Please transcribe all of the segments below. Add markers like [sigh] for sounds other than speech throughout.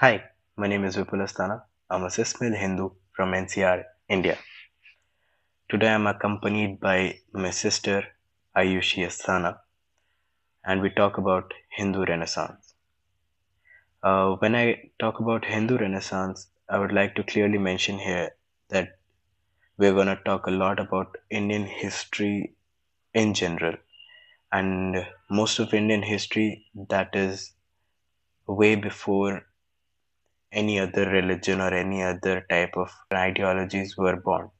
Hi, my name is Vipul Asthana. I'm a cis-male Hindu from NCR, India. Today I'm accompanied by my sister Ayushi Asthana and we talk about Hindu Renaissance. Uh, when I talk about Hindu Renaissance, I would like to clearly mention here that we're going to talk a lot about Indian history in general and most of Indian history that is way before any other religion or any other type of ideologies were born.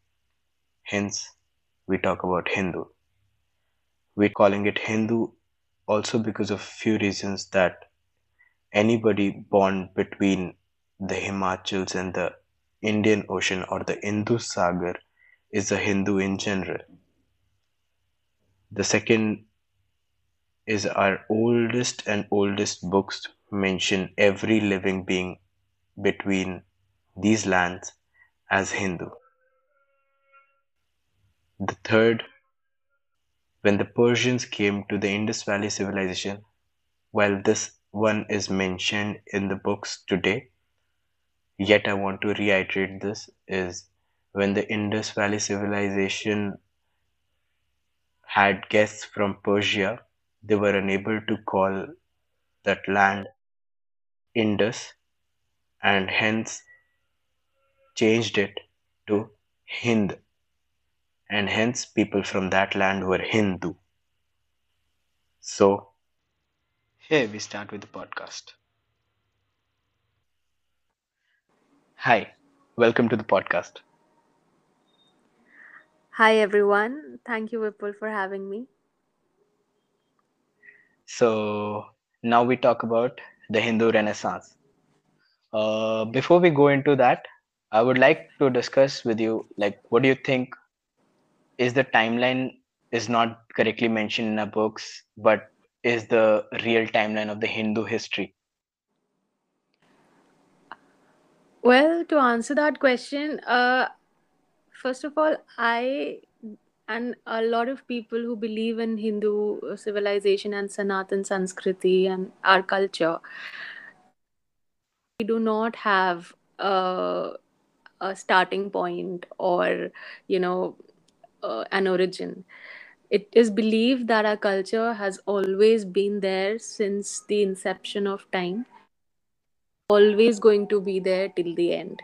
Hence, we talk about Hindu. We're calling it Hindu also because of few reasons that anybody born between the Himachals and the Indian Ocean or the Indus Sagar is a Hindu in general. The second is our oldest and oldest books mention every living being between these lands as Hindu. The third, when the Persians came to the Indus Valley civilization, while this one is mentioned in the books today, yet I want to reiterate this is when the Indus Valley civilization had guests from Persia, they were unable to call that land Indus and hence changed it to Hind and hence people from that land were Hindu. So here we start with the podcast. Hi, welcome to the podcast. Hi everyone. Thank you, Vipul, for having me. So now we talk about the Hindu Renaissance. Uh, before we go into that, I would like to discuss with you, like, what do you think is the timeline is not correctly mentioned in our books, but is the real timeline of the Hindu history? Well, to answer that question, uh, first of all, I and a lot of people who believe in Hindu civilization and Sanatan Sanskriti and our culture, we do not have a, a starting point or, you know, uh, an origin. It is believed that our culture has always been there since the inception of time, always going to be there till the end.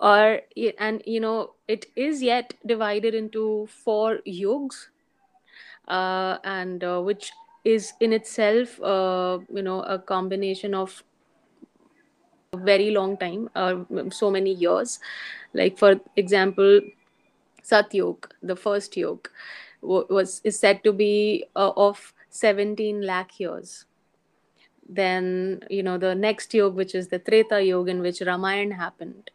Or and you know it is yet divided into four yugs, uh, and uh, which is in itself uh, you know a combination of very long time, uh, so many years. Like for example, Satyug, the first yog, was is said to be uh, of 17 lakh years. Then, you know, the next yog, which is the Treta Yog, in which Ramayana happened,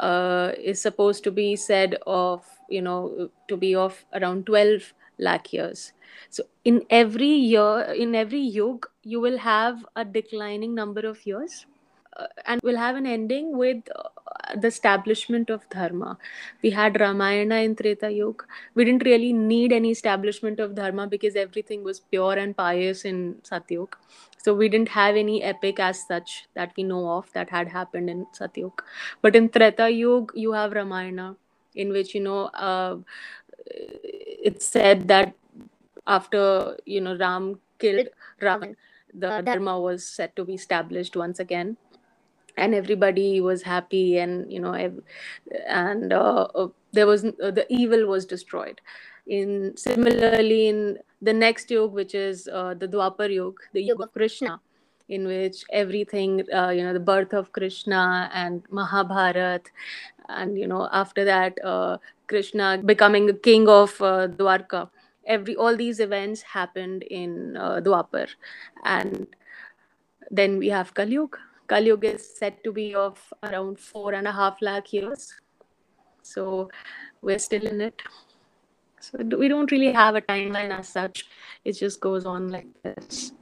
uh, is supposed to be said of, you know, to be of around 12 lakh years. So, in every year, in every yog, you will have a declining number of years and we'll have an ending with uh, the establishment of dharma. We had Ramayana in Treta Yuga. We didn't really need any establishment of dharma because everything was pure and pious in Satyug. So we didn't have any epic as such that we know of that had happened in Satyug. But in Treta Yuga, you have Ramayana, in which you know uh, it's said that after you know Ram killed Ravan, the dharma was said to be established once again and everybody was happy and you know and uh, uh, there was uh, the evil was destroyed. In similarly in the next yog which is uh, the dwapar yog the yog of krishna in which everything uh, you know the birth of krishna and mahabharat and you know after that uh, krishna becoming the king of dwarka. Every all these events happened in dwapar. And then we have kali yuga Kali is said to be of around four and a half lakh years. So we're still in it. So we don't really have a timeline as such. It just goes on like this.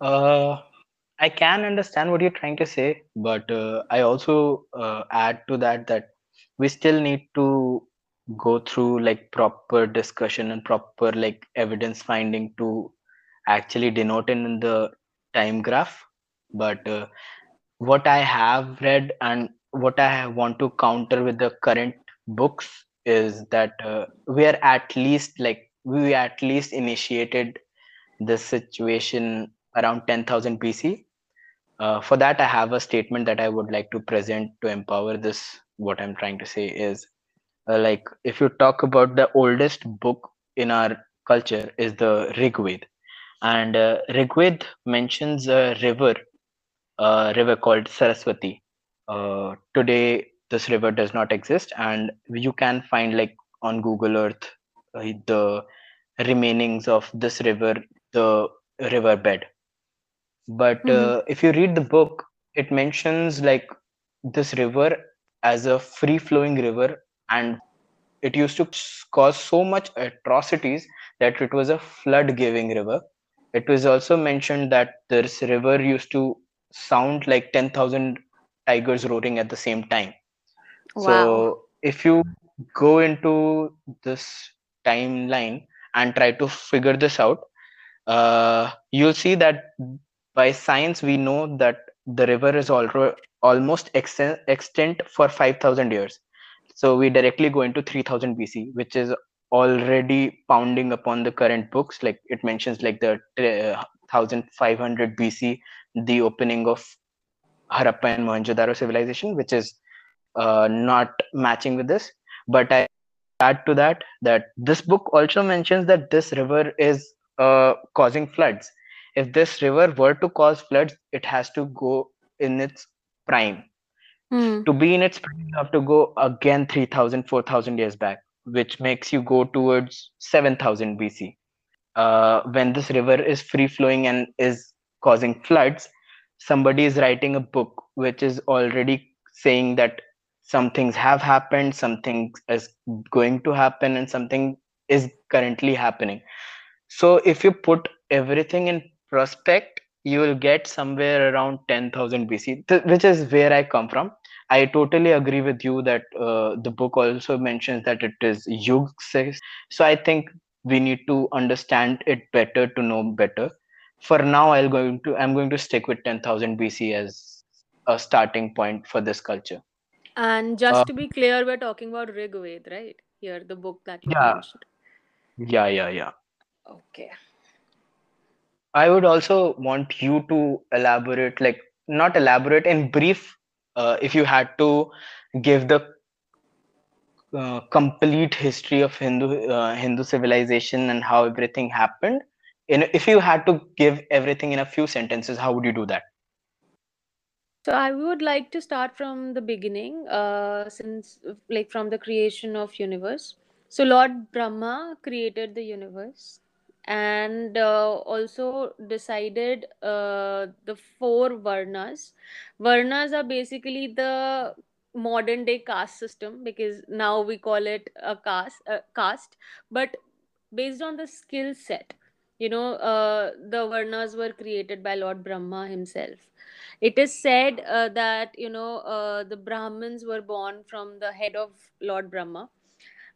Uh, I can understand what you're trying to say, but uh, I also uh, add to that that we still need to go through like proper discussion and proper like evidence finding to actually denote in the time graph, but uh, what I have read and what I want to counter with the current books is that uh, we are at least like we at least initiated this situation around 10,000 BC. Uh, for that, I have a statement that I would like to present to empower this. What I'm trying to say is uh, like if you talk about the oldest book in our culture is the Rigved, and uh, Rigved mentions a river, a river called Saraswati. Uh, today, this river does not exist, and you can find like on Google Earth uh, the remainings of this river, the riverbed. But uh, if you read the book, it mentions like this river as a free flowing river and it used to cause so much atrocities that it was a flood giving river it was also mentioned that this river used to sound like 10000 tigers roaring at the same time Wow. so if you go into this timeline and try to figure this out uh, you'll see that by science we know that the river is alro- almost extent for 5000 years so we directly go into 3000 bc which is already pounding upon the current books like it mentions like the uh, 1500 bc the opening of harappa and mohenjo-daro civilization which is uh, not matching with this. But i add to that that this book also mentions that this river is uh, causing floods. If this river were to cause floods it has to go in its prime. Hmm. to be in its prime you have to go again 3000 4000 years back which makes you go towards 7000 bc uh, when this river is free flowing and is causing floods somebody is writing a book which is already saying that some things have happened something is going to happen and something is currently happening. So if you put everything in prospect you will get somewhere around 10000 bc th- which is where i come from i totally agree with you that uh, the book also mentions that it is yug six so i think we need to understand it better to know better for now i'll going to i'm going to stick with 10000 bc as a starting point for this culture And just uh, to be clear, we're talking about Rig Rigved, right? Here, the book that you yeah mentioned. yeah yeah yeah Okay. I would also want you to elaborate, like not elaborate in brief, uh, if you had to give the uh, complete history of Hindu uh, Hindu civilization and how everything happened. In if you had to give everything in a few sentences, how would you do that? So I would like to start from the beginning, uh, since like from the creation of universe. So Lord Brahma created the universe and uh, also decided uh, the four varnas. Varnas are basically the modern day caste system because now we call it a caste, a caste, but based on the skill set. You know, uh, the varnas were created by Lord Brahma himself it is said uh, that you know uh, the brahmins were born from the head of lord brahma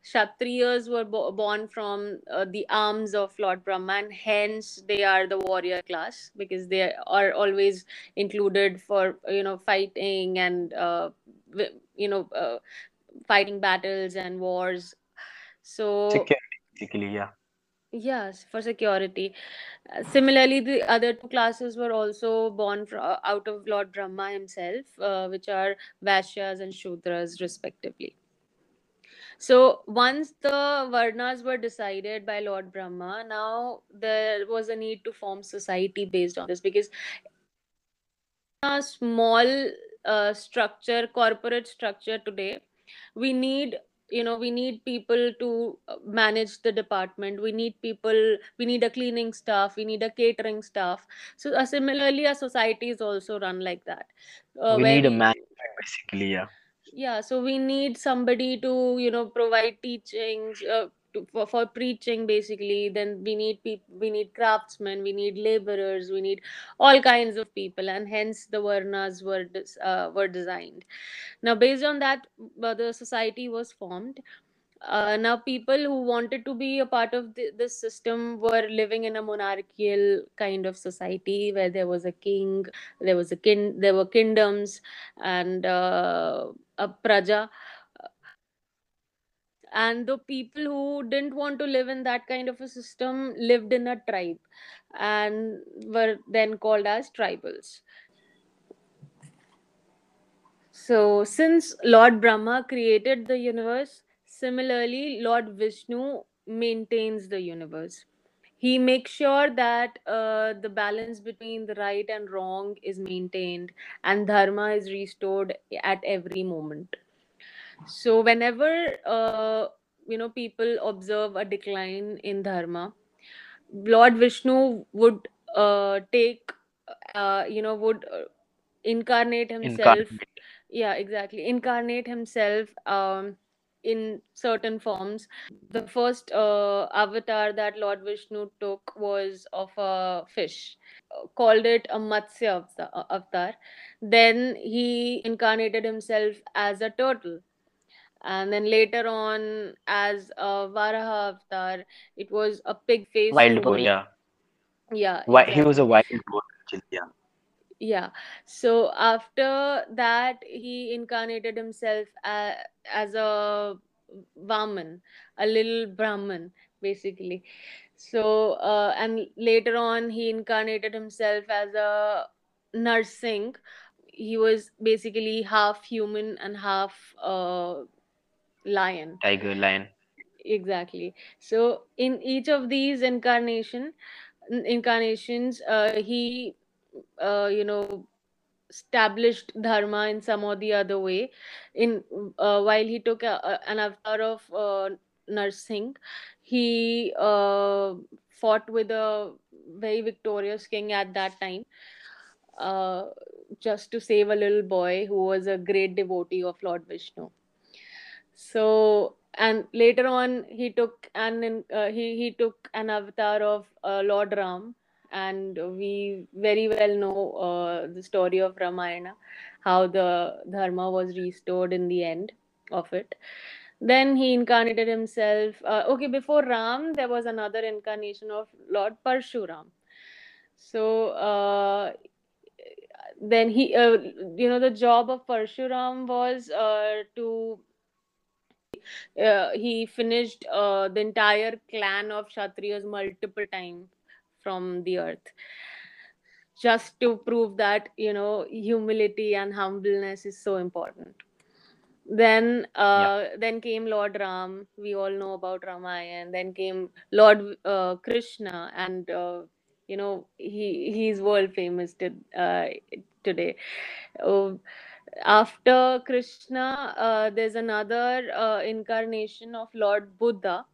kshatriyas were bo- born from uh, the arms of lord brahma and hence they are the warrior class because they are always included for you know fighting and uh, you know uh, fighting battles and wars so Security, yeah. yes for security uh, Similarly, the other two classes were also born fro- out of Lord Brahma himself, uh, which are Vaishyas and Shudras, respectively. So, once the Varnas were decided by Lord Brahma, now there was a need to form society based on this because a small uh, structure, corporate structure today, we need you know we need people to uh, manage the department we need people we need a cleaning staff we need a catering staff so uh, similarly a society is also run like that uh, We need a management, basically, yeah. Yeah so we need somebody to you know provide teachings uh, to, for, for preaching basically. Then we need people we need craftsmen we need laborers we need all kinds of people and hence the varnas were uh, were designed. Now based on that uh, the society was formed uh, now people who wanted to be a part of the, this system were living in a monarchical kind of society where there was a king there was a kin there were kingdoms and uh, a praja. And the people who didn't want to live in that kind of a system lived in a tribe and were then called as tribals. So since lord brahma created the universe similarly lord vishnu maintains the universe he makes sure that uh, the balance between the right and wrong is maintained and dharma is restored at every moment so whenever uh, you know people observe a decline in dharma, Lord Vishnu would uh, take uh, you know would uh, incarnate himself. Incarnate. Yeah, exactly. Incarnate himself um, in certain forms. The first uh, avatar that Lord Vishnu took was of a fish. Called it a Matsya uh, avatar. Then he incarnated himself as a turtle and then later on as a varaha avatar it was a pig faced Wild boar, yeah. yeah Why he was a wild boar actually, yeah. Yeah. So after that he incarnated himself a, as a vaman a little brahman basically. So uh, and later on he incarnated himself as a Narsingh. He was basically half human and half uh, lion. Tiger, lion. exactly. So in each of these incarnation incarnations uh, he uh, you know established dharma in some or the other way. In uh, while he took a, a- an avatar of uh, Narsingh he uh, fought with a very victorious king at that time uh, just to save a little boy who was a great devotee of lord vishnu. So and later on he took an uh, he he took an avatar of uh, Lord Ram, and we very well know uh, the story of Ramayana, how the dharma was restored in the end of it. Then he incarnated himself. Uh, okay, before Ram, there was another incarnation of Lord Parshuram. So uh, then he, uh, you know, the job of Parshuram was uh, to uh, he finished the entire clan of Kshatriyas multiple times from the earth. Just to prove that you know humility and humbleness is so important. Then Yeah. uh, then came lord ram. We all know about ramayan. Then came lord uh, krishna and uh, you know he he's world famous to, uh, today. Uh, after krishna uh, there's another uh, incarnation of lord buddha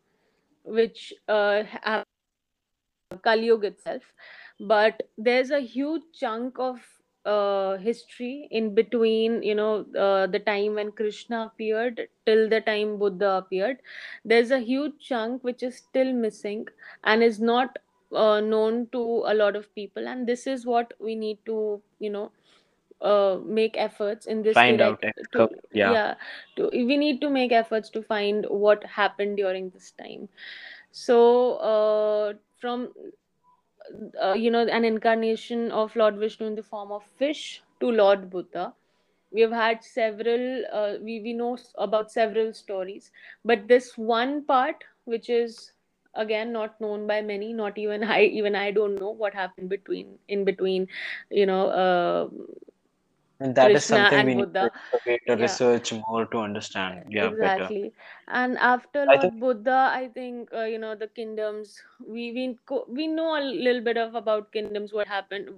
which uh, Kali Yuga itself. But there's a huge chunk of uh, history in between, you know, uh, the time when Krishna appeared till the time Buddha appeared. There's a huge chunk which is still missing and is not uh, known to a lot of people. And this is what we need to, you know, uh, make efforts in this Find out. direct Exco- to Yeah. yeah to we need to make efforts to find what happened during this time so uh, from uh, you know an incarnation of lord vishnu in the form of fish to lord buddha. We have had several uh, we, we know about several stories but this one part which is again not known by many not even i even i don't know what happened between in between you know uh, And that is krishna something and we need to buddha excavate or yeah research more to understand. Yeah, better. exactly and after I think buddha i think uh, you know the kingdoms we we we know a little bit of about kingdoms what happened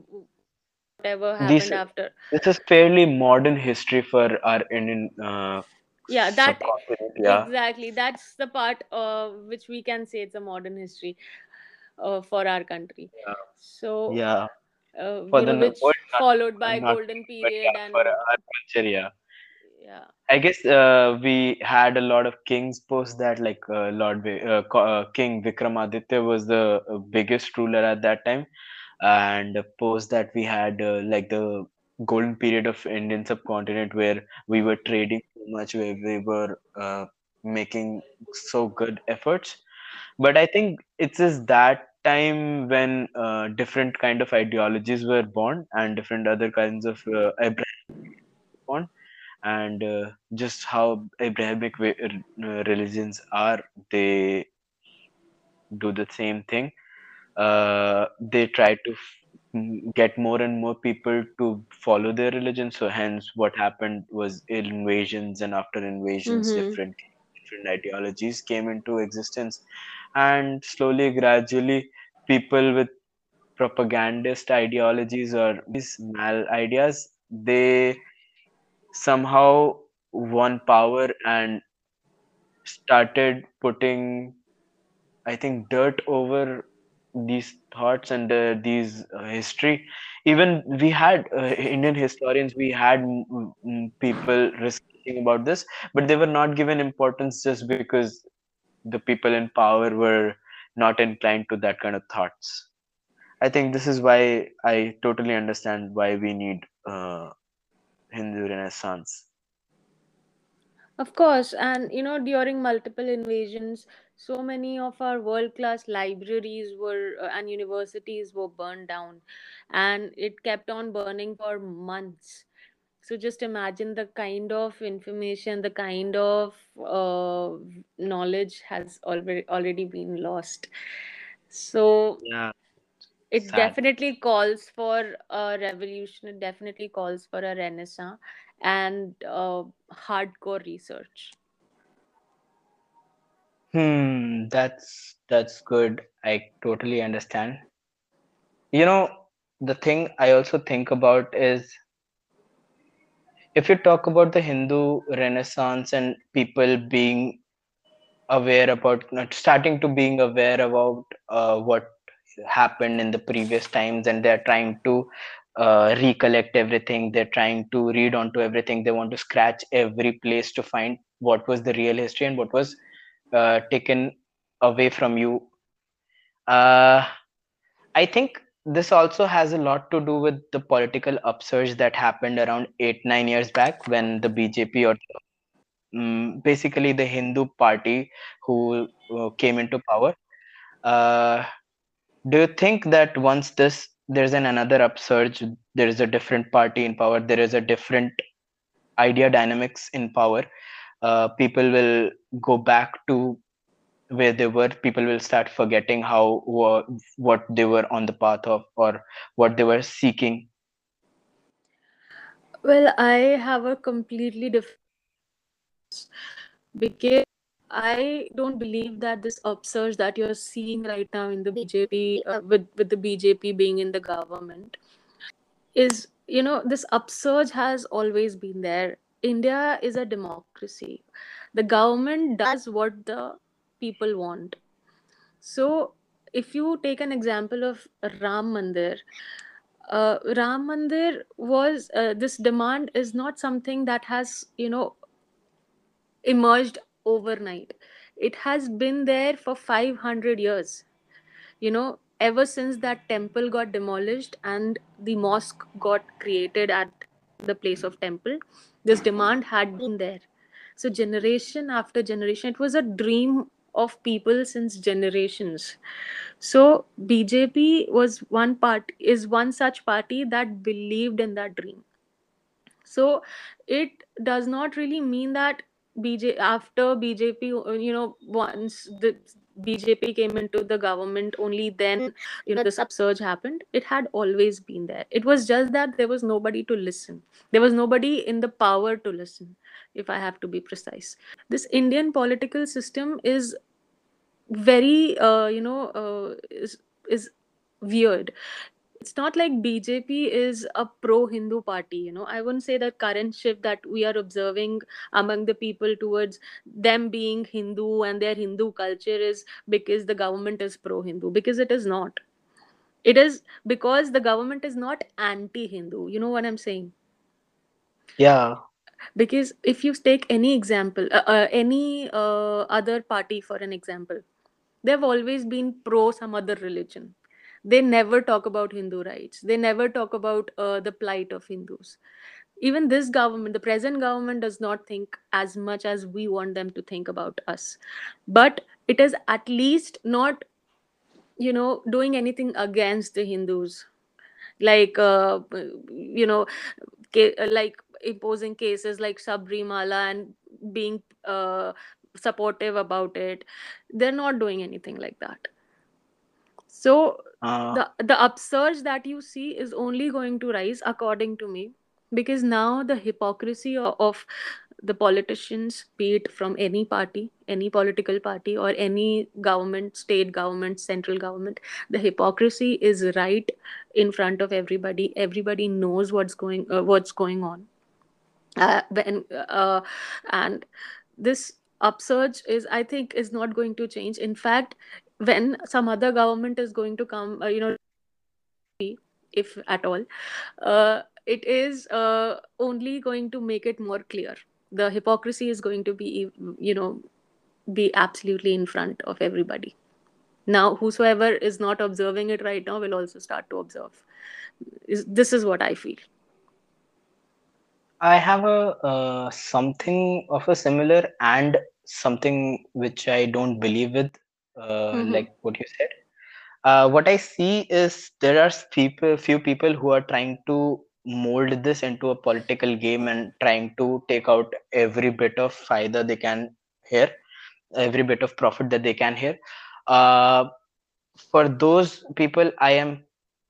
whatever this happened after this is fairly modern history for our Indian uh, yeah that. Yeah. exactly that's the part uh, which we can say it's a modern history uh, for our country Yeah. so Yeah. Uh, For you the know n- which world, followed by not golden period yeah, for and our culture. Yeah. yeah I guess uh, we had a lot of kings post that, like uh, Lord uh, uh, King Vikramaditya was the uh, biggest ruler at that time, and post that we had uh, like the golden period of Indian subcontinent where we were trading so much, where we were uh, making so good efforts but i think it is that time when uh, different kind of ideologies were born and different other kinds of uh, born and uh, just how abrahamic uh, religions are they do the same thing. Uh, they try to f- get more and more people to follow their religion. So hence what happened was invasions and after invasions Mm-hmm. different different ideologies came into existence and slowly gradually people with propagandist ideologies or these mal ideas they somehow won power and started putting I think dirt over these thoughts and uh, these uh, history. Even we had uh, Indian historians, we had mm, mm, people researching about this, but they were not given importance just because the people in power were not inclined to that kind of thoughts. I think this is why I totally understand why we need uh, Hindu Renaissance. Of course, and you know, during multiple invasions, so many of our world-class libraries were uh, and universities were burned down, and it kept on burning for months. So just imagine the kind of information, the kind of uh, knowledge has already already been lost. So Yeah, it sad. definitely calls for a revolution. It definitely calls for a renaissance and uh, hardcore research. Hmm, that's that's good. I totally understand. You know, the thing I also think about is if you talk about the Hindu Renaissance and people being aware about not starting to being aware about uh, what happened in the previous times and they're trying to uh, recollect everything they're trying to read onto everything they want to scratch every place to find what was the real history and what was uh, taken away from you. Uh, I think this also has a lot to do with the political upsurge that happened around eight, nine years back when the BJP or um, basically the Hindu party who uh, came into power. Uh, do you think that once this there's an another upsurge, there is a different party in power, there is a different idea dynamics in power, uh, people will go back to where they were people will start forgetting how what they were on the path of or what they were seeking Well, I have a completely different because I don't believe that this upsurge that you're seeing right now in the BJP, uh, with with the BJP being in the government, is you know this upsurge has always been there. India is a democracy. The government does what the people want. So, if you take an example of Ram Mandir, uh, Ram Mandir was uh, this demand is not something that has you know emerged overnight. It has been there for 500 years. You know, ever since that temple got demolished and the mosque got created at the place of temple, this demand had been there. So, generation after generation, it was a dream of people since generations. So, BJP was one part, is one such party that believed in that dream. So it does not really mean that bj after bjp you know once the bjp came into the government only then mm, you know this upsurge happened. It had always been there. It was just that there was nobody to listen. There was nobody in the power to listen if i have to be precise. This indian political system is very uh, you know uh, is is weird it's not like BJP is a pro Hindu party. You know, I wouldn't say that current shift that we are observing among the people towards them being Hindu and their Hindu culture is because the government is pro Hindu, because it is not. It is because the government is not anti Hindu. You know what I'm saying? yeah Because if you take any example, uh, uh, any uh, other party for an example, they've always been pro some other religion. They never talk about hindu rights. They never talk about uh, the plight of hindus. Even this government the present government does not think as much as we want them to think about us. But it is at least not you know doing anything against the hindus. Like uh, you know like imposing cases like Sabarimala and being uh, supportive about it. They're not doing anything like that. So Uh, the the upsurge that you see is only going to rise according to me because now the hypocrisy o- of the politicians be it from any party any political party or any government state government central government the hypocrisy is right in front of everybody. Everybody knows what's going uh, what's going on. Uh, when uh, and this upsurge is i think is not going to change. In fact when some other government is going to come uh, you know if at all uh, it is uh, only going to make it more clear. The hypocrisy is going to be you know be absolutely in front of everybody. Now whosoever is not observing it right now will also start to observe. This is what i feel I have a uh, something of a similar and something which I don't believe with, uh, mm-hmm. like what you said. Uh, what I see is there are people, few people who are trying to mold this into a political game and trying to take out every bit of faida they can here, every bit of profit that they can here. Uh, for those people, I am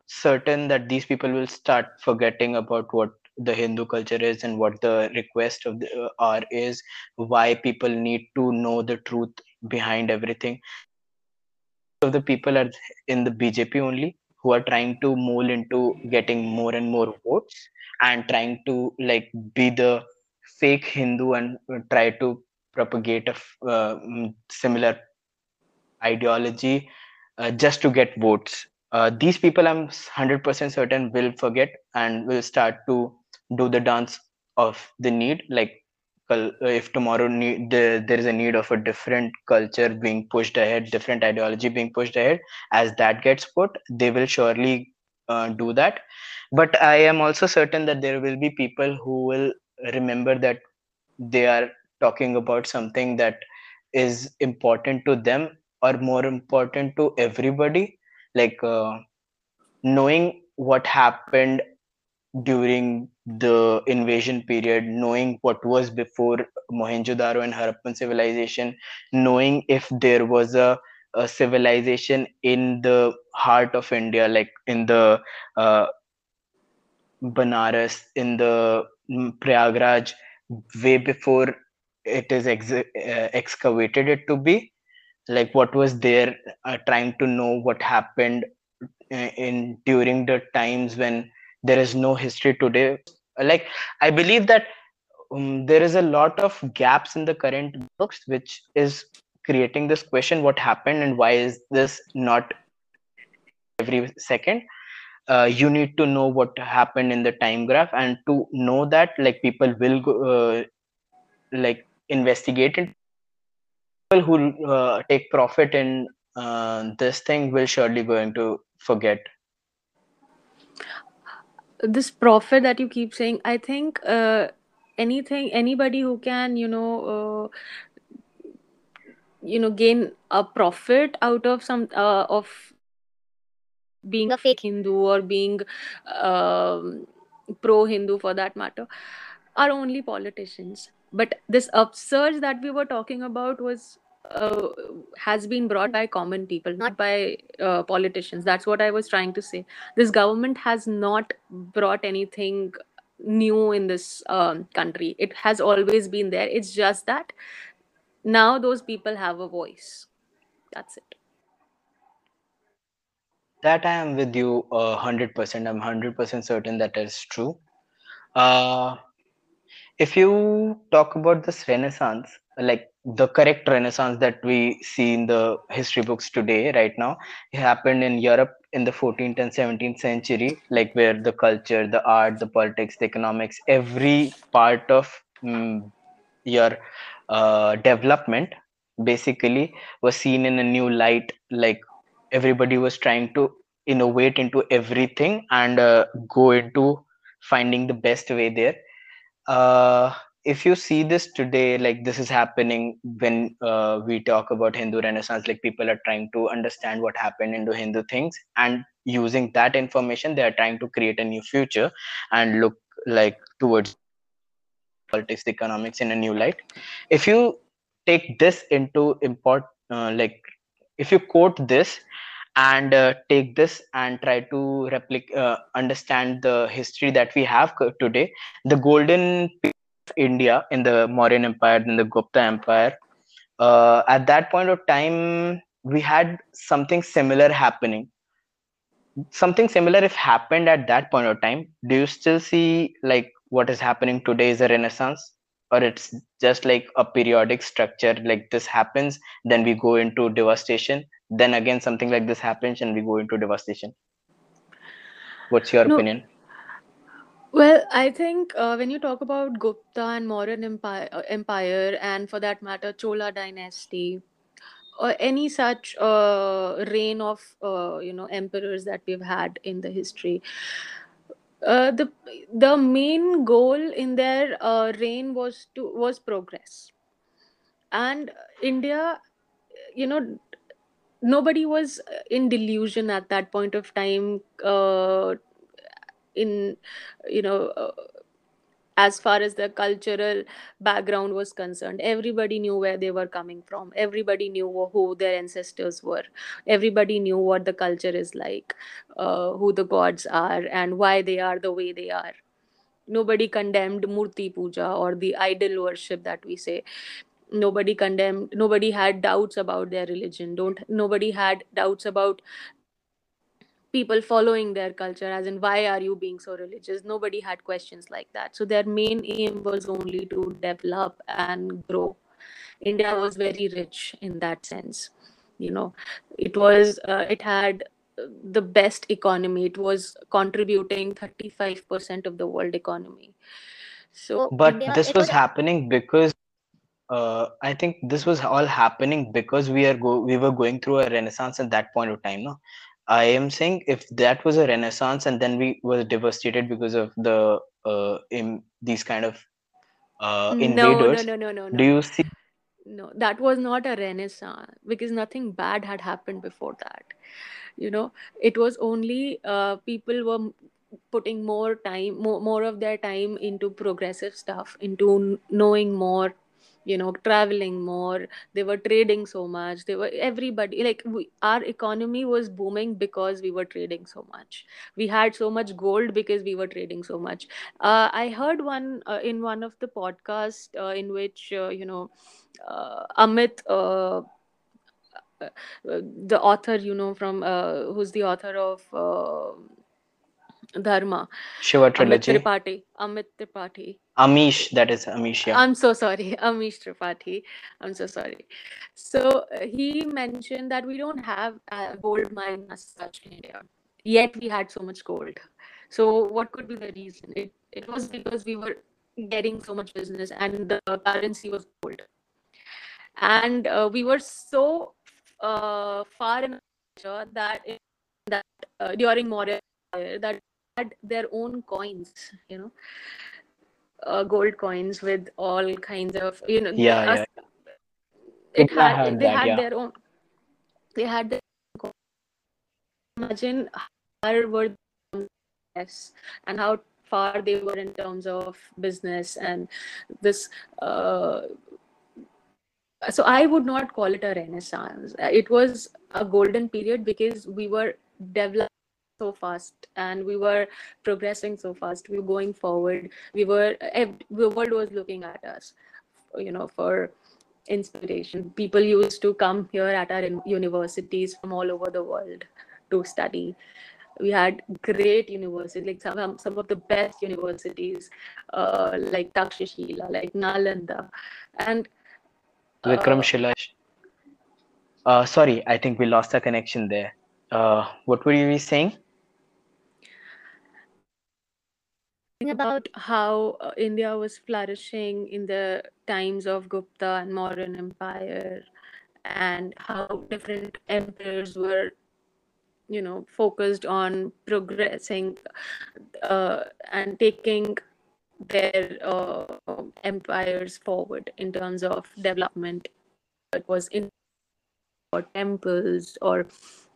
certain that these people will start forgetting about what the Hindu culture is and what the request of the uh, are is, why people need to know the truth behind everything. Of the people are in the BJP only who are trying to mold into getting more and more votes and trying to like be the fake Hindu and uh, try to propagate a uh, mm, similar ideology uh, just to get votes. Uh, these people, I'm 100% certain, will forget and will start to do the dance of the need. Like, if tomorrow need, the, there is a need of a different culture being pushed ahead, different ideology being pushed ahead, as that gets put, they will surely uh, do that. But I am also certain that there will be people who will remember that they are talking about something that is important to them or more important to everybody like uh, knowing what happened during the invasion period knowing what was before mohenjo-daro and harappan civilization knowing if there was a, a civilization in the heart of india like in the uh, banaras in the mm, prayagraj way before it is ex- uh, excavated it to be like what was there uh, trying to know what happened uh, in during the times when there is no history today. Like i believe that um, there is a lot of gaps in the current books which is creating this question what happened and why is this not every second? Uh, you need to know what happened in the time graph and to know that like people will go, uh, like investigate it. People who uh, take profit in uh, this thing will surely going to forget this profit that you keep saying i think uh, anything anybody who can you know uh, you know gain a profit out of some uh, of being a fake hindu or being um, pro hindu for that matter are only politicians. But this upsurge that we were talking about was uh, has been brought by common people not by uh, politicians. That's what i was trying to say. This government has not brought anything new in this um, country. It has always been there. It's just that now those people have a voice. That's it. That i am with you uh, 100% i'm 100% certain that is true. Uh, if you talk about this renaissance like the correct renaissance that we see in the history books today right now happened in europe in the 14th and 17th century like where the culture the art the politics the economics every part of mm, your uh, development basically was seen in a new light like everybody was trying to innovate into everything and uh, go into finding the best way there. Uh, if you see this today, like this is happening when uh, we talk about Hindu Renaissance, like people are trying to understand what happened into Hindu things, and using that information, they are trying to create a new future and look like towards politics, economics in a new light. If you take this into import, uh, like if you quote this and uh, take this and try to replicate uh, understand the history that we have today the golden india in the mauryan empire in the gupta empire. Uh, at that point of time we had something similar happening. Something similar if happened at that point of time do you still see like what is happening today is a renaissance? Or it's just like a periodic structure like this happens then we go into devastation then again something like this happens and we go into devastation? What's your No, opinion well, I think uh, when you talk about Gupta and Mauryan Empire, uh, Empire, and for that matter, Chola dynasty, or any such uh, reign of uh, you know emperors that we've had in the history, uh, the the main goal in their uh, reign was to was progress, and India, you know, nobody was in delusion at that point of time. Uh, in you know uh, as far as the cultural background was concerned everybody knew where they were coming from. Everybody knew who their ancestors were. Everybody knew what the culture is like uh, who the gods are and why they are the way they are. Nobody condemned murti puja or the idol worship that we say. Nobody condemned nobody had doubts about their religion. Don't nobody had doubts about people following their culture as in why are you being so religious? Nobody had questions like that. So their main aim was only to develop and grow. India was very rich in that sense you know. It was uh, it had uh, the best economy. It was contributing 35% of the world economy. So but india this was was happening because uh, I think this was all happening because we are go we were going through a renaissance at that point of time. No, I am saying if that was a renaissance and then we were devastated because of the uh, in these kind of uh, no no invaders. no no no Do you see? no that was not a renaissance because nothing bad had happened before that you know it was only uh, people were putting more time more, more of their time into progressive stuff into knowing more you know traveling more. They were trading so much. They were everybody like we, our economy was booming because we were trading so much. We had so much gold because we were trading so much. Uh, i heard one uh, in one of the podcasts uh, in which uh, you know uh, amit uh, the author you know from who's the author of dharma Shiva amit trilogy? tripathi amit tripathi Amish, that is Amish, yeah. I'm so sorry, [laughs] Amish Tripathi. I'm so sorry. So uh, he mentioned that we don't have a gold mine as such in India, yet we had so much gold. So what could be the reason? It it was because we were getting so much business and the currency was gold, and uh, we were so uh, far in that that uh, during Maurya that had their own coins, you know uh, gold coins with all kinds of you know Yeah, us, yeah. it Yeah, had they that, had yeah. their own they had their own imagine how were yes, and how far they were in terms of business and this uh, so i would not call it a renaissance it was a golden period because we were developing so fast and we were progressing so fast we were going forward we were the world was looking at us you know for inspiration people used to come here at our universities from all over the world to study we had great universities like some, some of the best universities uh, like takshashila like nalanda and uh, Shilash. Uh, sorry, I think we lost the connection there. Uh, what were you saying? About how uh, India was flourishing in the times of Gupta and Mauryan Empire, and how different emperors were, you know, focused on progressing uh, and taking their uh, empires forward in terms of development. It was in or temples or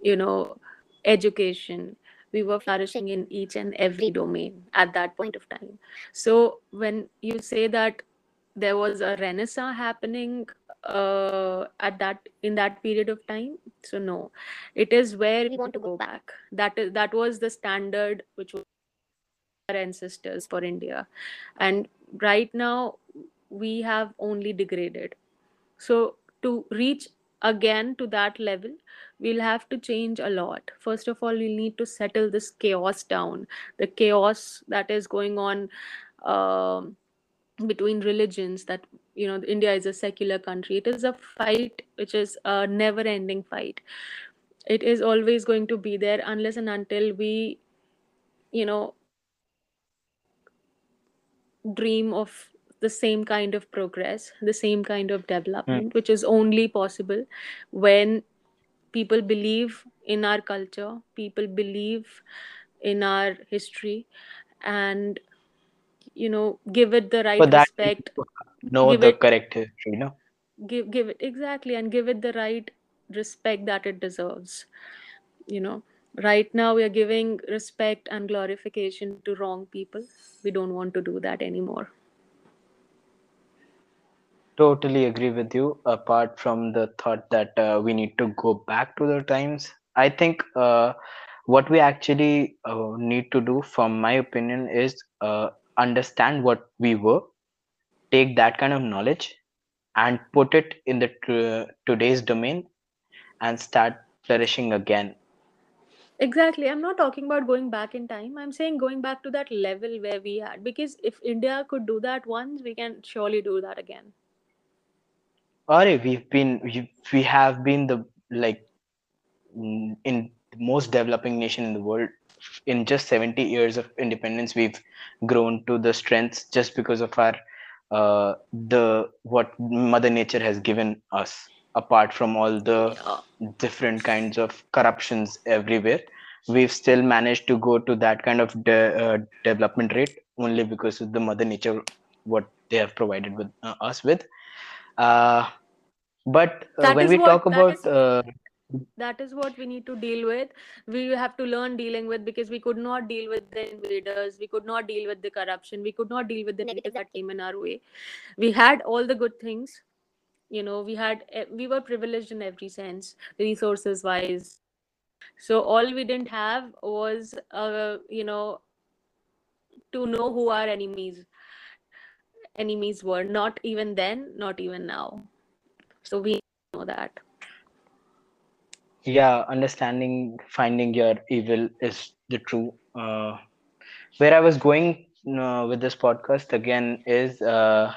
you know education we were flourishing in each and every domain at that point of time. So when you say that there was a renaissance happening uh, at that in that period of time so no. It is where we want to go back. That is that was the standard which was our ancestors for india. And right now we have only degraded. So to reach again to that level we'll have to change a lot. First of all we'll need to settle this chaos down. The chaos that is going on um, between religions that you know india is a secular country. It is a fight which is a never ending fight. It is always going to be there unless and until we you know dream of the same kind of progress the same kind of development hmm. which is only possible when people believe in our culture people believe in our history and you know give it the right that, respect know the it- correct history, no? give give it exactly and give it the right respect that it deserves you know? Right now we are giving respect and glorification to wrong people. We don't want to do that anymore Totally agree with you. Apart from the thought that uh, we need to go back to the times, I think uh, what we actually uh, need to do, from my opinion, is uh, understand what we were, take that kind of knowledge, and put it in the t- today's domain, and start flourishing again. Exactly. I'm not talking about going back in time. I'm saying going back to that level where we had. Because if India could do that once, we can surely do that again. Or we've been, we, have been the like mm, in most developing nation in the world. In just 70 years of independence we've grown to the strengths just because of our uh, the what mother nature has given us apart from all the different kinds of corruptions everywhere. We've still managed to go to that kind of de- uh, development rate only because of the mother nature what they have provided with uh, us with. Uh, but uh, That when is we what- talk about is- uh, that is what we need to deal with. We have to learn dealing with because we could not deal with the invaders. We could not deal with the corruption. We could not deal with the negatives that came in our way. We had all the good things. You know, we had eh, we were privileged in every sense, resources wise. So all we didn't have was, uh, you know, to know who our enemies enemies were. Not even then, not even now. So we know that. yeah understanding finding your evil is the true uh, where i was going uh, with this podcast again is uh,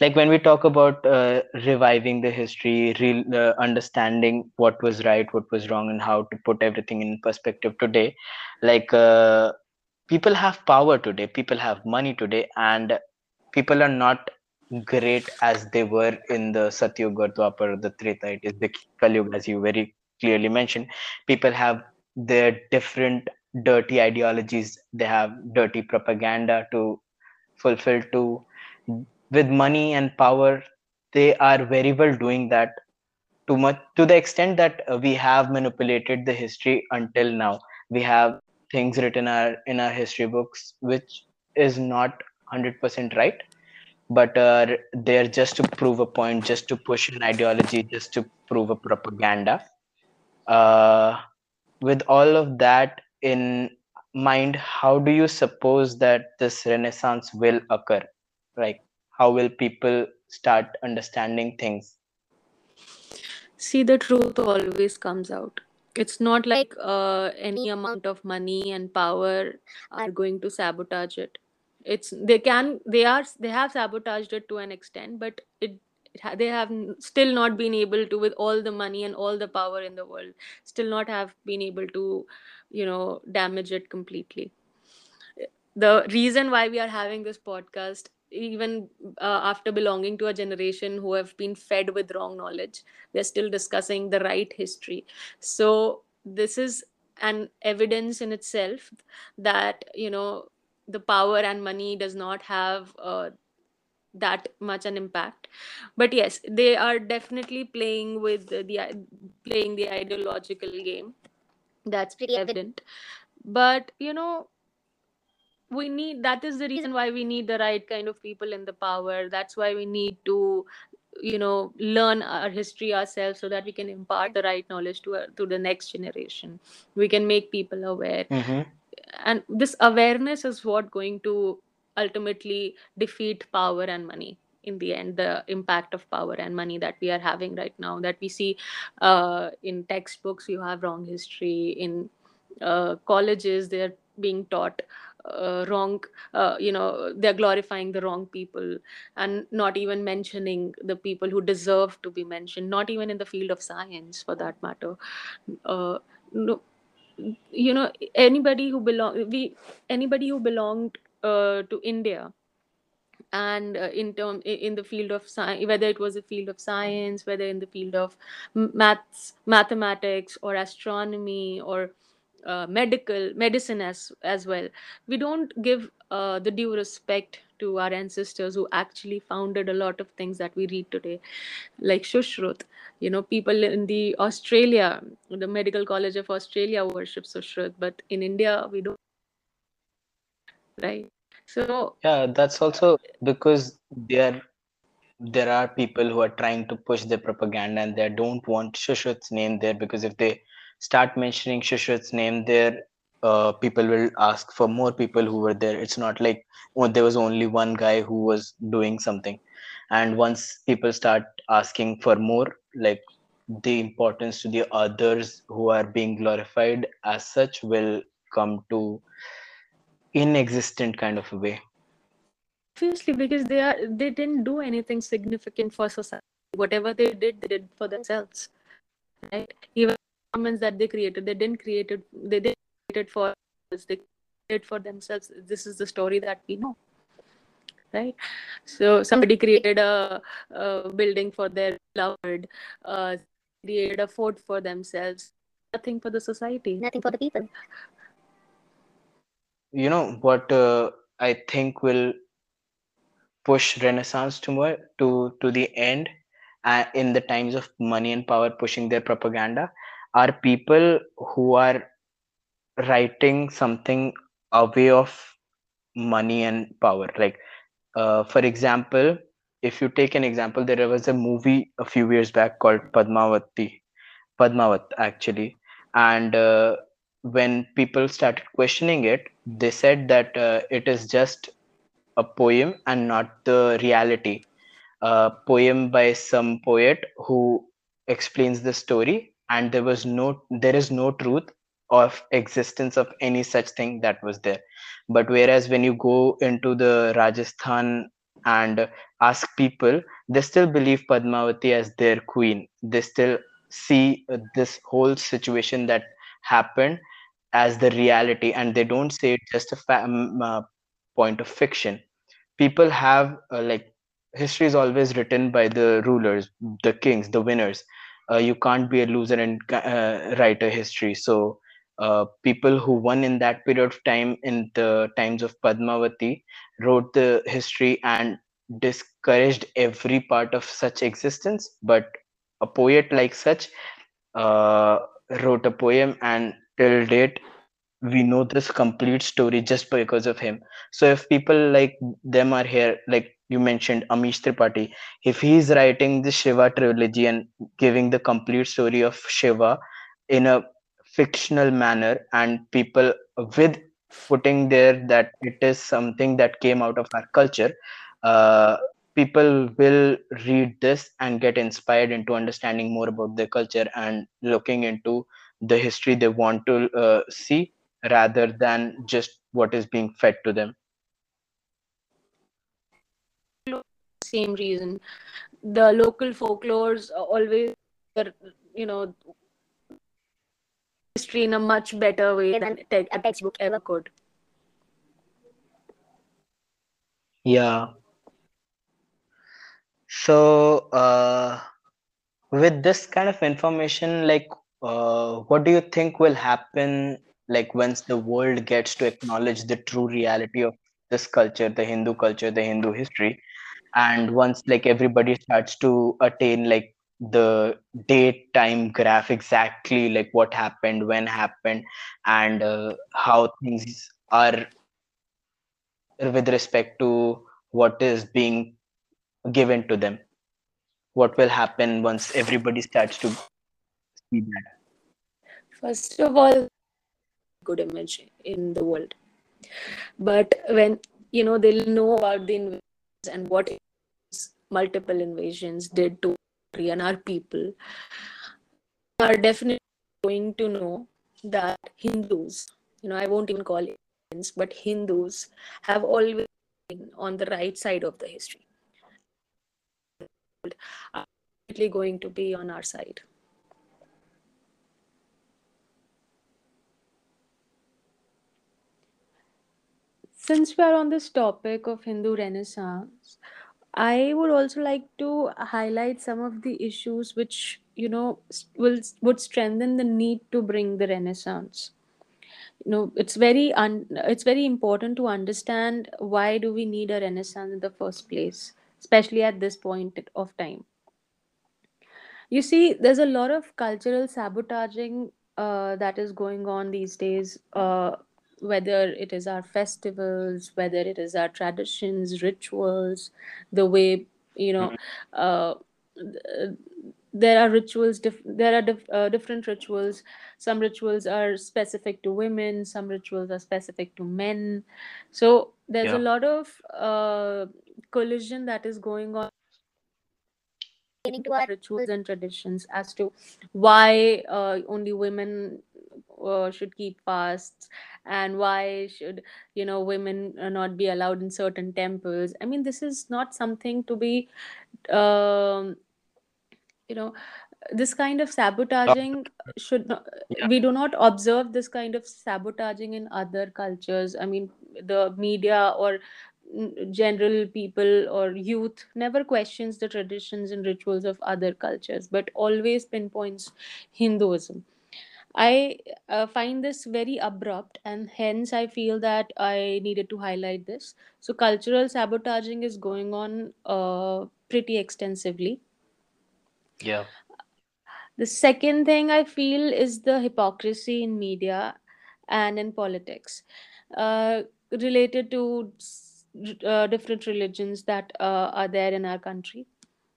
like when we talk about uh, reviving the history real uh, understanding what was right what was wrong and how to put everything in perspective today like uh, people have power today people have money today and people are not great as they were in the Satyuga, Dwapar, the Treta. It is the Kalyug, as you very clearly mentioned. People have their different dirty ideologies. They have dirty propaganda to fulfill. To with money and power, they are very well doing that. Too much to the extent that we have manipulated the history until now. We have things written our in our history books which is not 100% right but uh, they're just to prove a point, just to push an ideology, just to prove a propaganda. Uh, with all of that in mind, how do you suppose that this renaissance will occur? Like, how will people start understanding things? See, the truth always comes out. It's not like uh, any amount of money and power are going to sabotage it. It's they can they are they have sabotaged it to an extent, but it, it they have still not been able to with all the money and all the power in the world, still not have been able to, you know, damage it completely. The reason why we are having this podcast even uh, after belonging to a generation who have been fed with wrong knowledge we're still discussing the right history. So this is an evidence in itself that you know the power and money does not have uh, that much an impact. But yes they are definitely playing with the, the playing the ideological game. That's pretty evident. but you know we need that is the reason why we need the right kind of people in the power. That's why we need to you know learn our history ourselves so that we can impart the right knowledge to uh, to the next generation. We can make people aware. Mm-hmm. And this awareness is what going to ultimately defeat power and money. In the end the impact of power and money that we are having right now that we see uh, in textbooks you have wrong history. In uh, colleges they're being taught uh, wrong uh, you know they're glorifying the wrong people and not even mentioning the people who deserve to be mentioned not even in the field of science for that matter. Uh, no, you know anybody who belong we anybody who belonged uh, to india and uh, in term in the field of science whether it was a field of science whether in the field of maths mathematics or astronomy or uh, medical medicine as as well we don't give uh, the due respect to our ancestors who actually founded a lot of things that we read today like Shushrut. You know, people in the Australia, the Medical College of Australia worship Shushrut, but in India we don't. Right. So yeah, that's also because there there are people who are trying to push the propaganda and they don't want Shushrut's name there because if they start mentioning Shushrut's name there, uh, people will ask for more people who were there. It's not like oh, there was only one guy who was doing something. And once people start asking for more, like the importance to the others who are being glorified as such will come to inexistent kind of a way obviously because they are they didn't do anything significant for society whatever they did they did for themselves right even governments that they created they didn't create it they didn't create it for us they created for themselves. This is the story that we know right? So somebody created a, a building for their beloved uh, created a fort for themselves. Nothing for the society. Nothing for the people. You know what uh, i think will push renaissance to more to to the end uh, in the times of money and power pushing their propaganda are people who are writing something away of money and power. Like uh, for example if you take an example there was a movie a few years back called padmavati padmavat actually. And uh, when people started questioning it they said that uh, it is just a poem and not the reality. A poem by some poet who explains the story and there was no there is no truth of existence of any such thing that was there. But whereas when you go into the rajasthan and ask people they still believe padmavati as their queen. They still see this whole situation that happened as the reality and they don't say it just a um, uh, point of fiction. People have uh, like history is always written by the rulers the kings the winners. Uh, you can't be a loser and uh, write a history. So uh, people who won in that period of time in the times of padmavati wrote the history and discouraged every part of such existence. But a poet like such uh, wrote a poem and till date we know this complete story just because of him. So if people like them are here like you mentioned amish tripathi if he's writing the shiva trilogy and giving the complete story of shiva in a fictional manner and people with putting there that it is something that came out of our culture uh, people will read this and get inspired into understanding more about their culture and looking into the history they want to uh, see rather than just what is being fed to them. Same reason. The local folklores always you know history in a much better way than a textbook ever could. Yeah. So uh, with this kind of information like uh, what do you think will happen like once the world gets to acknowledge the true reality of this culture the hindu culture the hindu history? And once like everybody starts to attain like the date time graph exactly like what happened when happened and uh, how things are with respect to what is being given to them what will happen once everybody starts to see that First of all, good image in the world. But when you know they'll know about the invasions and what multiple invasions did to country and our people, are definitely going to know that Hindus, you know, I won't even call it but Hindus have always been on the right side of the history. Are going to be on our side. Since we are on this topic of Hindu Renaissance, I would also like to highlight some of the issues which you know will would strengthen the need to bring the Renaissance. You know, it's very un, it's very important to understand why do we need a Renaissance in the first place, especially at this point of time. You see, there's a lot of cultural sabotaging uh, that is going on these days, uh, whether it is our festivals, whether it is our traditions, rituals, the way, you know, Mhm. uh, there are rituals, dif- there are dif- uh, different rituals. Some rituals are specific to women, some rituals are specific to men. So there's a lot of uh, collision that is going on pertaining to our rituals and traditions as to why uh, only women uh, should keep fasts and why should you know women uh, not be allowed in certain temples? I mean this is not something to be um, you know this kind of sabotaging should not yeah. we do not observe this kind of sabotaging in other cultures. I mean the media or general people or youth never questions the traditions and rituals of other cultures but always pinpoints hinduism i uh, find this very abrupt and hence i feel that i needed to highlight this so cultural sabotaging is going on uh, pretty extensively Yeah. the second thing I feel is the hypocrisy in media and in politics uh, related to uh, different religions that uh, are there in our country.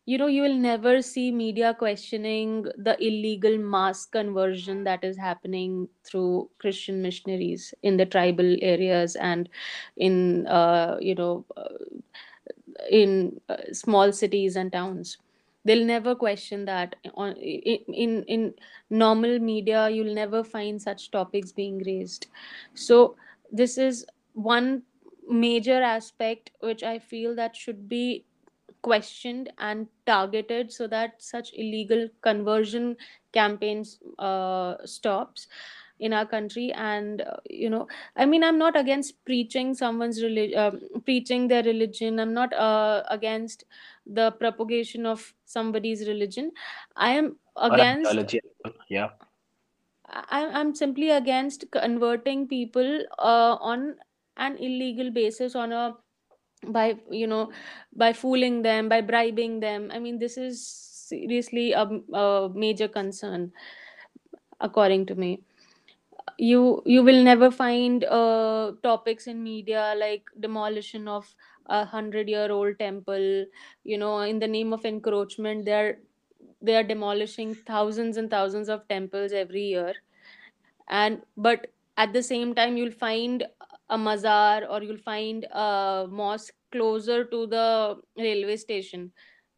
You know, you will never see media questioning the illegal mass conversion that is happening through Christian missionaries in the tribal areas and in, uh, you know, uh, in uh, small cities and towns. They'll never question that. On in, in in normal media you'll never find such topics being raised. So this is one major aspect which i feel that should be questioned and targeted so that such illegal conversion campaigns uh, stops in our country and uh, you know i mean i'm not against preaching someone's religion um, preaching their religion i'm not uh, against the propagation of somebody's religion i am against. Yeah. I, i'm simply against converting people uh, on an illegal basis on a by you know by fooling them by bribing them. I mean this is seriously a, a major concern according to me. You you will never find uh, topics in media like demolition of a hundred year old temple. You know in the name of encroachment they're they are demolishing thousands and thousands of temples every year. And but at the same time you'll find a mazar or you'll find a mosque closer to the railway station.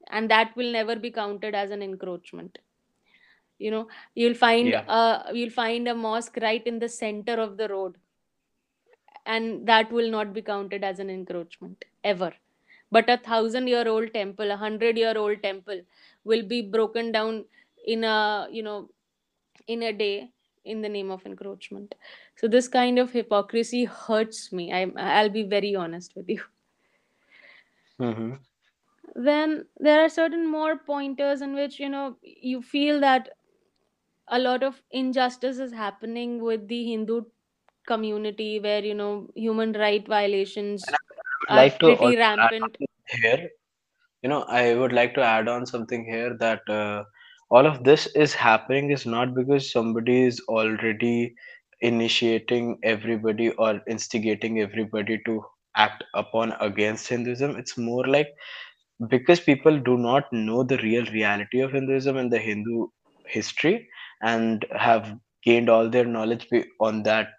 And that will never be counted as an encroachment. You know you'll find Yeah. a you'll find a mosque right in the center of the road. And that will not be counted as an encroachment ever. But a thousand year old temple a hundred year old temple will be broken down in a you know in a day in the name of encroachment so this kind of hypocrisy hurts me I, i'll be very honest with you hmm then there are certain more pointers in which you know you feel that a lot of injustice is happening with the hindu community where you know human right violations are like pretty rampant. here. You know, I would like to add on something here that uh, all of this is happening is not because somebody is already initiating everybody or instigating everybody to act upon against Hinduism. It's more like because people do not know the real reality of Hinduism and the Hindu history and have gained all their knowledge on that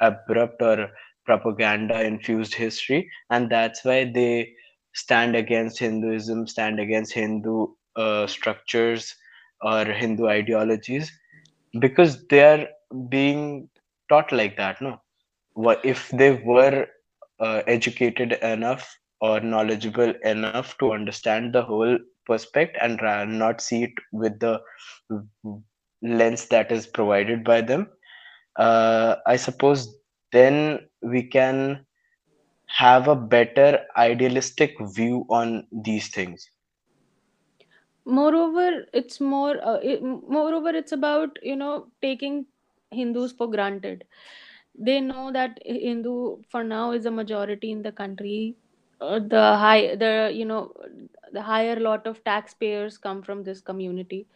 abrupt or propaganda infused history and that's why they stand against hinduism stand against hindu uh, structures or hindu ideologies because they are being taught like that no what if they were uh, educated enough or knowledgeable enough to understand the whole perspective and not see it with the lens that is provided by them uh, I suppose then we can have a better idealistic view on these things. Moreover, it's more. Uh, it, moreover, it's about you know taking Hindus for granted. They know that Hindu for now is a majority in the country. Uh, the high, the you know, the higher lot of taxpayers come from this community.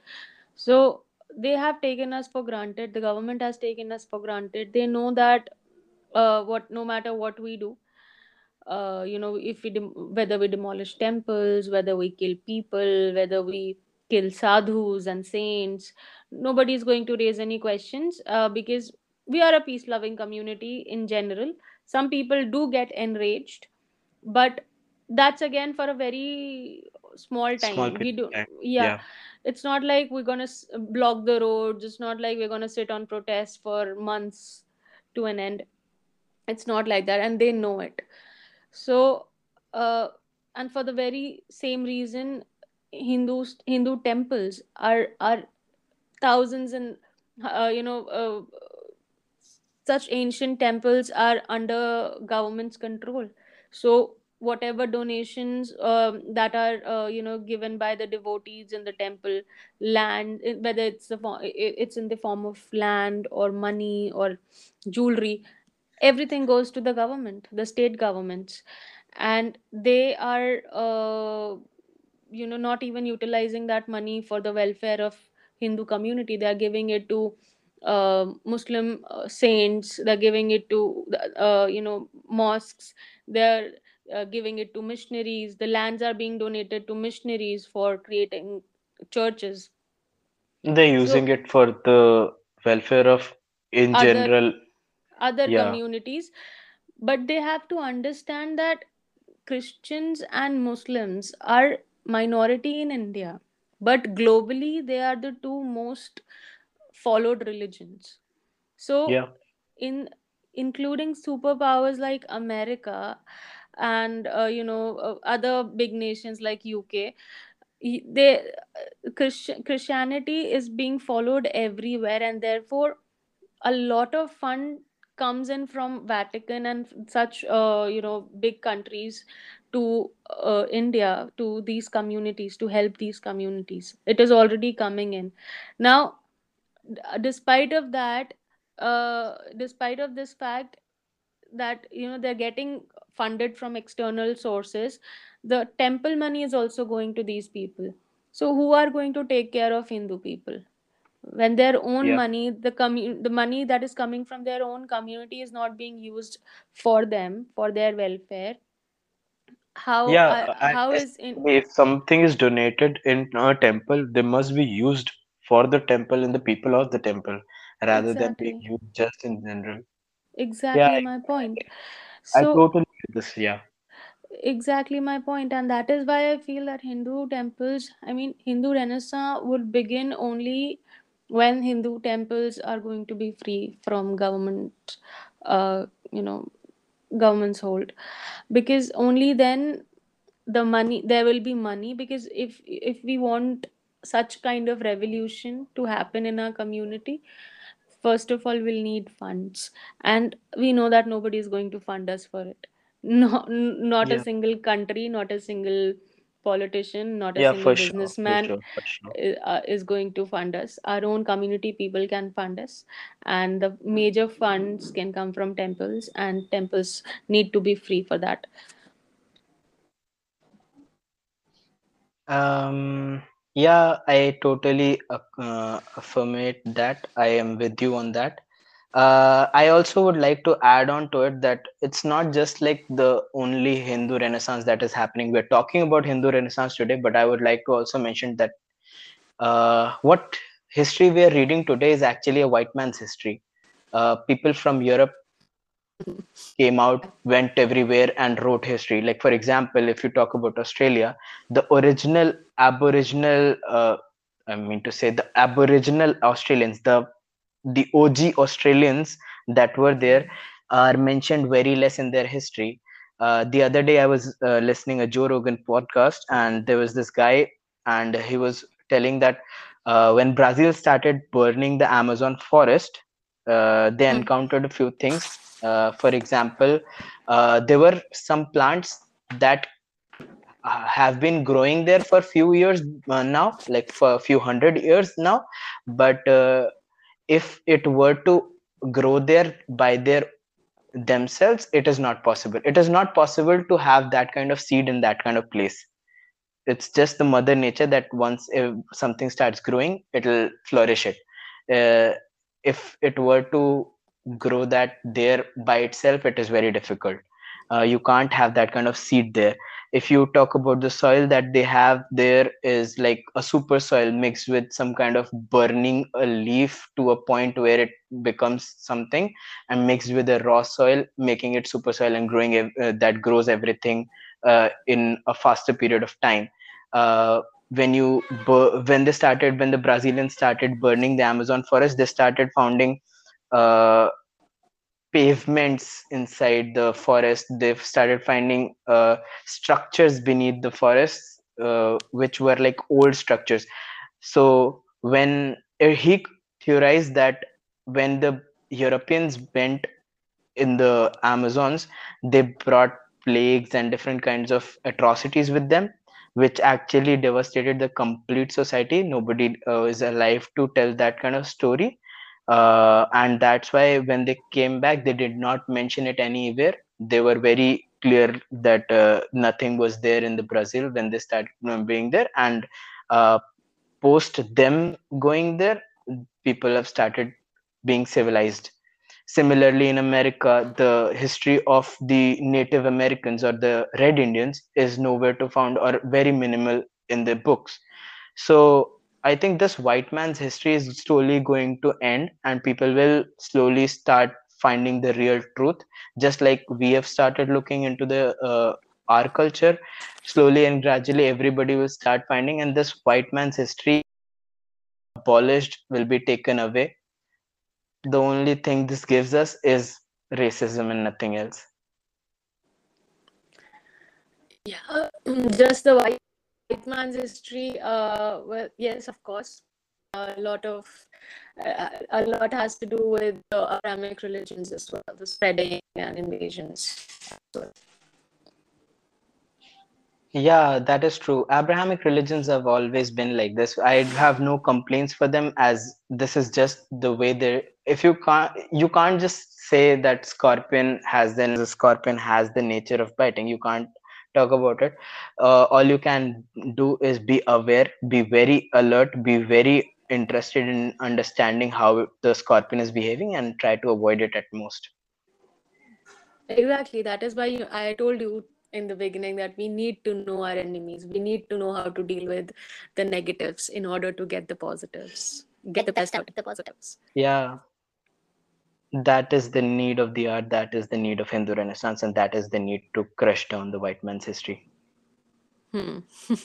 So they have taken us for granted. The government has taken us for granted. They know that uh, what no matter what we do, uh, you know, if we dem- whether we demolish temples, whether we kill people, whether we kill sadhus and saints, nobody is going to raise any questions uh, because we are a peace-loving community in general. Some people do get enraged, but that's again for a very small Small time. period We do, yeah. Yeah, It's not like we're gonna block the roads. It's not like we're gonna sit on protest for months to an end. It's not like that, and they know it so uh, and for the very same reason hindus hindu temples are are thousands and uh, you know uh, such ancient temples are under government's control. So whatever donations um, that are uh, you know given by the devotees in the temple land whether it's the it's in the form of land or money or jewelry everything goes to the government the state governments. And they are uh, you know not even utilizing that money for the welfare of hindu community. They are giving it to uh, muslim uh, saints. They're giving it to uh, you know mosques. They're uh, giving it to missionaries. The lands are being donated to missionaries for creating churches. They're so using it for the welfare of, in general. Other Yeah, communities but they have to understand that Christians and Muslims are minority in India, but globally they are the two most followed religions. So, yeah, in including superpowers like America and uh, you know uh, other big nations like UK, they uh, Christi- Christianity is being followed everywhere, and therefore a lot of fund comes in from Vatican and such uh, you know big countries to uh, India to these communities to help these communities. It is already coming in now. Despite of that, uh, despite of this fact that you know they're getting funded from external sources, the temple money is also going to these people. So who are going to take care of Hindu people? When their own yeah, money the commu- the money that is coming from their own community is not being used for them for their welfare how yeah. uh, And how is in if something is donated in a temple, they must be used for the temple and the people of the temple rather than being used just in general. Yeah, exactly my point I, I so totally this. Yeah, exactly my point and that is why i feel that hindu temples i mean hindu renaissance would begin only when hindu temples are going to be free from government uh, you know government's hold. Because only then the money there will be money because if if we want such kind of revolution to happen in our community first of all we'll need funds. And we know that nobody is going to fund us for it. [laughs] No n- not a single country not a single politician, not a Yeah, single sure, businessman sure, sure. i- uh, is going to fund us. Our own community people can fund us, and the major funds can come from temples, and temples need to be free for that. Um, yeah, I totally uh, uh, affirmate that. I am with you on that. Uh, I also would like to add on to it that it's not just like the only Hindu Renaissance that is happening. We're talking about Hindu Renaissance today, but I would like to also mention that uh, what history we are reading today is actually a white man's history. Uh, people from Europe came out, went everywhere, and wrote history. Like, for example, if you talk about Australia, the original Aboriginal, uh, I mean to say, the Aboriginal Australians, the the OG Australians that were there, are mentioned very less in their history. Uh, the other day, I was uh, listening a Joe Rogan podcast, and there was this guy, and he was telling that uh, when Brazil started burning the Amazon forest, uh, they Hmm. encountered a few things. Uh, for example, uh, there were some plants that have been growing there for a few years uh, now, like for a few hundred years now. But uh, if it were to grow there by their themselves, it is not possible. It is not possible to have that kind of seed in that kind of place. It's just the mother nature that once if something starts growing it'll flourish it. Uh, if it were to grow that there by itself it is very difficult uh, you can't have that kind of seed there. If you talk about the soil that they have there is like a super soil mixed with some kind of burning a leaf to a point where it becomes something and mixed with a raw soil making it super soil and growing uh, that grows everything uh, in a faster period of time. Uh, when you bur- when they started when the brazilians started burning the amazon forest they started founding uh, pavements inside the forest. They've started finding uh, structures beneath the forest uh, which were like old structures. So when he theorized that when the europeans went in the amazons they brought plagues and different kinds of atrocities with them which actually devastated the complete society. Nobody uh, is alive to tell that kind of story uh, and that's why when they came back they did not mention it anywhere. They were very clear that uh, nothing was there in the brazil when they started uh, being there. And uh, post them going there people have started being civilized. Similarly, in America, the history of the Native Americans or the Red Indians is nowhere to found or very minimal in the books. So I think this white man's history is slowly going to end, and people will slowly start finding the real truth, just like we have started looking into the uh, our culture. Slowly and gradually, everybody will start finding, and this white man's history abolished will be taken away the only thing this gives us is racism and nothing else. Yeah, [clears throat] just the white, man's history. Uh, well, yes, of course. A lot of uh, a lot has to do with the Abrahamic religions as well, the spreading and invasions. So, Yeah, that is true. Abrahamic religions have always been like this. I have no complaints for them as this is just the way they if you can't you can't just say that scorpion has the the scorpion has the nature of biting. You can't talk about it. Uh, all you can do is be aware, be very alert, be very interested in understanding how the scorpion is behaving and try to avoid it at most. exactly, that is why I told you in the beginning that we need to know our enemies. We need to know how to deal with the negatives in order to get the positives, get the best out of the positives. Yeah. That is the need of the art that is the need of hindu renaissance and that is the need to crush down the white man's history Hmm. [laughs]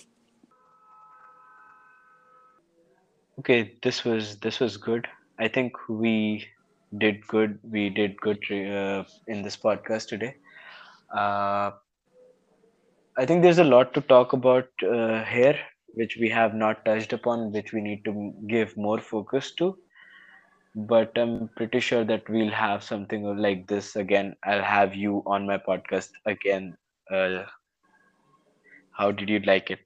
Okay, this was this was good. I think we did good. We did good uh, in this podcast today. Uh, I think there's a lot to talk about uh, here, which we have not touched upon, which we need to give more focus to. But I'm pretty sure that we'll have something like this again. I'll have you on my podcast again uh, How did you like it?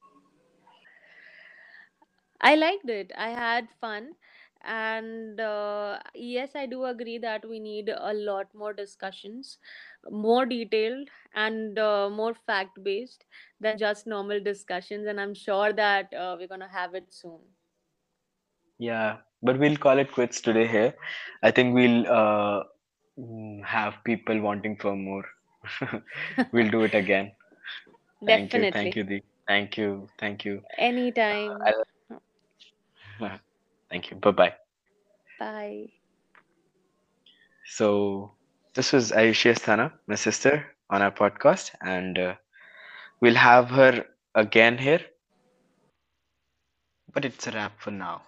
I liked it. I had fun. And uh, yes, I do agree that we need a lot more discussions, more detailed and uh, more fact based than just normal discussions. And I'm sure that uh, we're going to have it soon. Yeah, but we'll call it quits today here. I think we'll uh, mm, have people wanting for more. [laughs] We'll do it again. Thank you, thank you, Dee. Thank you, thank you. Anytime. I'll, [laughs] thank you. Bye bye. Bye. So this was Ayushi Asthana, my sister, on our podcast, and uh, we'll have her again here. But it's a wrap for now.